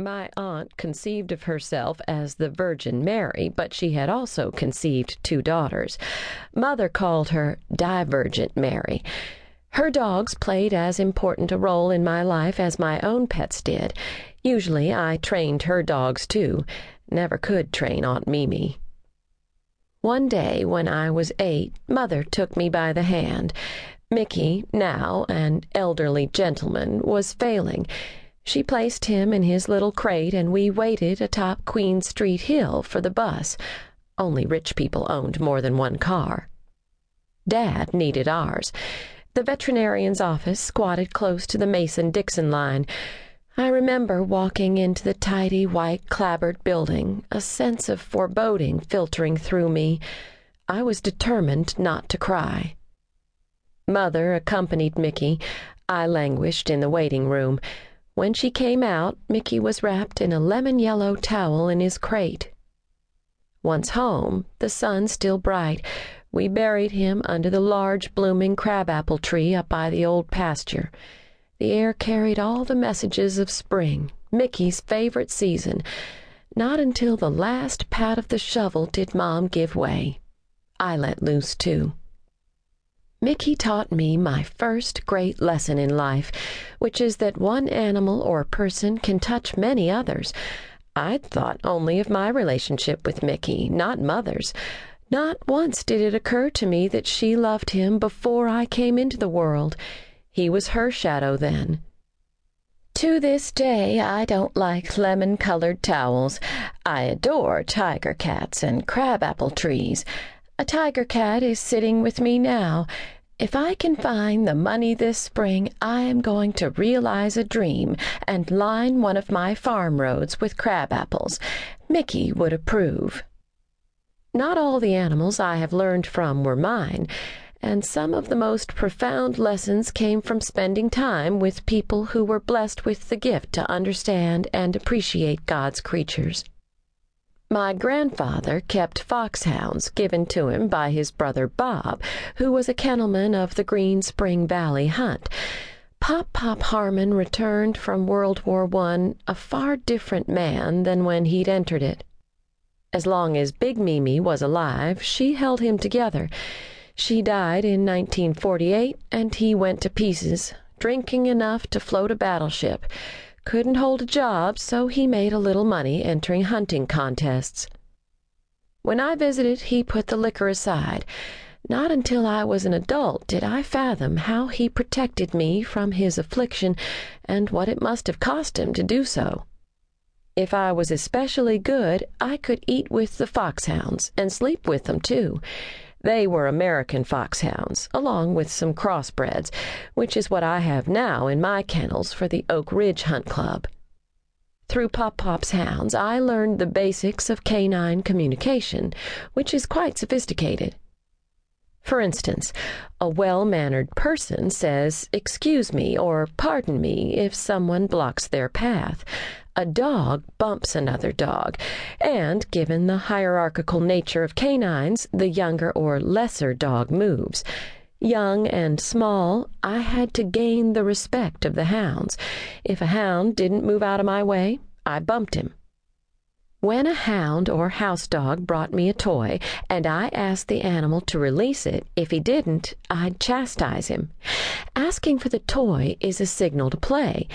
My aunt conceived of herself as the Virgin Mary, but she had also conceived two daughters. Mother called her Divergent Mary. Her dogs played as important a role in my life as my own pets did. Usually I trained her dogs too. Never could train Aunt Mimi. One day when I was eight, Mother took me by the hand. Mickey, now an elderly gentleman, was failing. She placed him in his little crate, and we waited atop Queen Street Hill for the bus. Only rich people owned more than one car. Dad needed ours. The veterinarian's office squatted close to the Mason Dixon line. I remember walking into the tidy white clapboard building, a sense of foreboding filtering through me. I was determined not to cry. Mother accompanied Mickey. I languished in the waiting room. When she came out, Mickey was wrapped in a lemon yellow towel in his crate. Once home, the sun still bright, we buried him under the large blooming crabapple tree up by the old pasture. The air carried all the messages of spring, Mickey's favorite season. Not until the last pat of the shovel did Mom give way. I let loose too. Mickey taught me my first great lesson in life, which is that one animal or person can touch many others. I'd thought only of my relationship with Mickey, not Mother's. Not once did it occur to me that she loved him before I came into the world. He was her shadow then. To this day, I don't like lemon colored towels. I adore tiger cats and crabapple trees. A tiger cat is sitting with me now. If I can find the money this spring, I am going to realize a dream and line one of my farm roads with crabapples. Mickey would approve. Not all the animals I have learned from were mine, and some of the most profound lessons came from spending time with people who were blessed with the gift to understand and appreciate God's creatures. My grandfather kept foxhounds given to him by his brother Bob, who was a kennelman of the Green Spring Valley hunt. Pop Pop Harmon returned from World War I a far different man than when he'd entered it. As long as Big Mimi was alive, she held him together. She died in 1948, and he went to pieces, drinking enough to float a battleship. Couldn't hold a job, so he made a little money entering hunting contests. When I visited, he put the liquor aside. Not until I was an adult did I fathom how he protected me from his affliction and what it must have cost him to do so. If I was especially good, I could eat with the foxhounds and sleep with them, too. They were American foxhounds, along with some crossbreds, which is what I have now in my kennels for the Oak Ridge Hunt Club. Through Pop Pop's hounds, I learned the basics of canine communication, which is quite sophisticated. For instance, a well mannered person says, Excuse me or pardon me if someone blocks their path a dog bumps another dog, and given the hierarchical nature of canines, the younger or lesser dog moves. Young and small, I had to gain the respect of the hounds. If a hound didn't move out of my way, I bumped him. When a hound or house dog brought me a toy and I asked the animal to release it, if he didn't, I'd chastise him. Asking for the toy is a signal to play.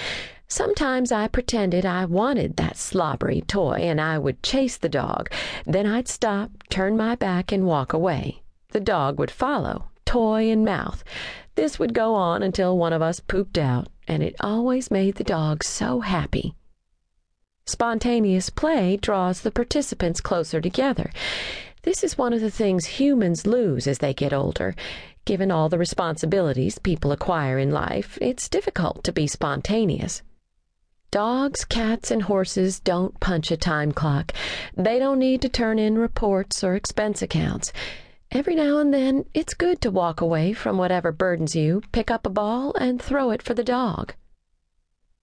Sometimes I pretended I wanted that slobbery toy and I would chase the dog. Then I'd stop, turn my back, and walk away. The dog would follow, toy in mouth. This would go on until one of us pooped out, and it always made the dog so happy. Spontaneous play draws the participants closer together. This is one of the things humans lose as they get older. Given all the responsibilities people acquire in life, it's difficult to be spontaneous. Dogs, cats, and horses don't punch a time clock. They don't need to turn in reports or expense accounts. Every now and then, it's good to walk away from whatever burdens you, pick up a ball, and throw it for the dog.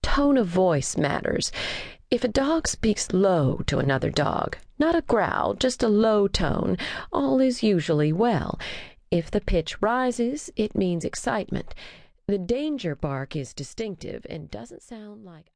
Tone of voice matters. If a dog speaks low to another dog, not a growl, just a low tone, all is usually well. If the pitch rises, it means excitement. The danger bark is distinctive and doesn't sound like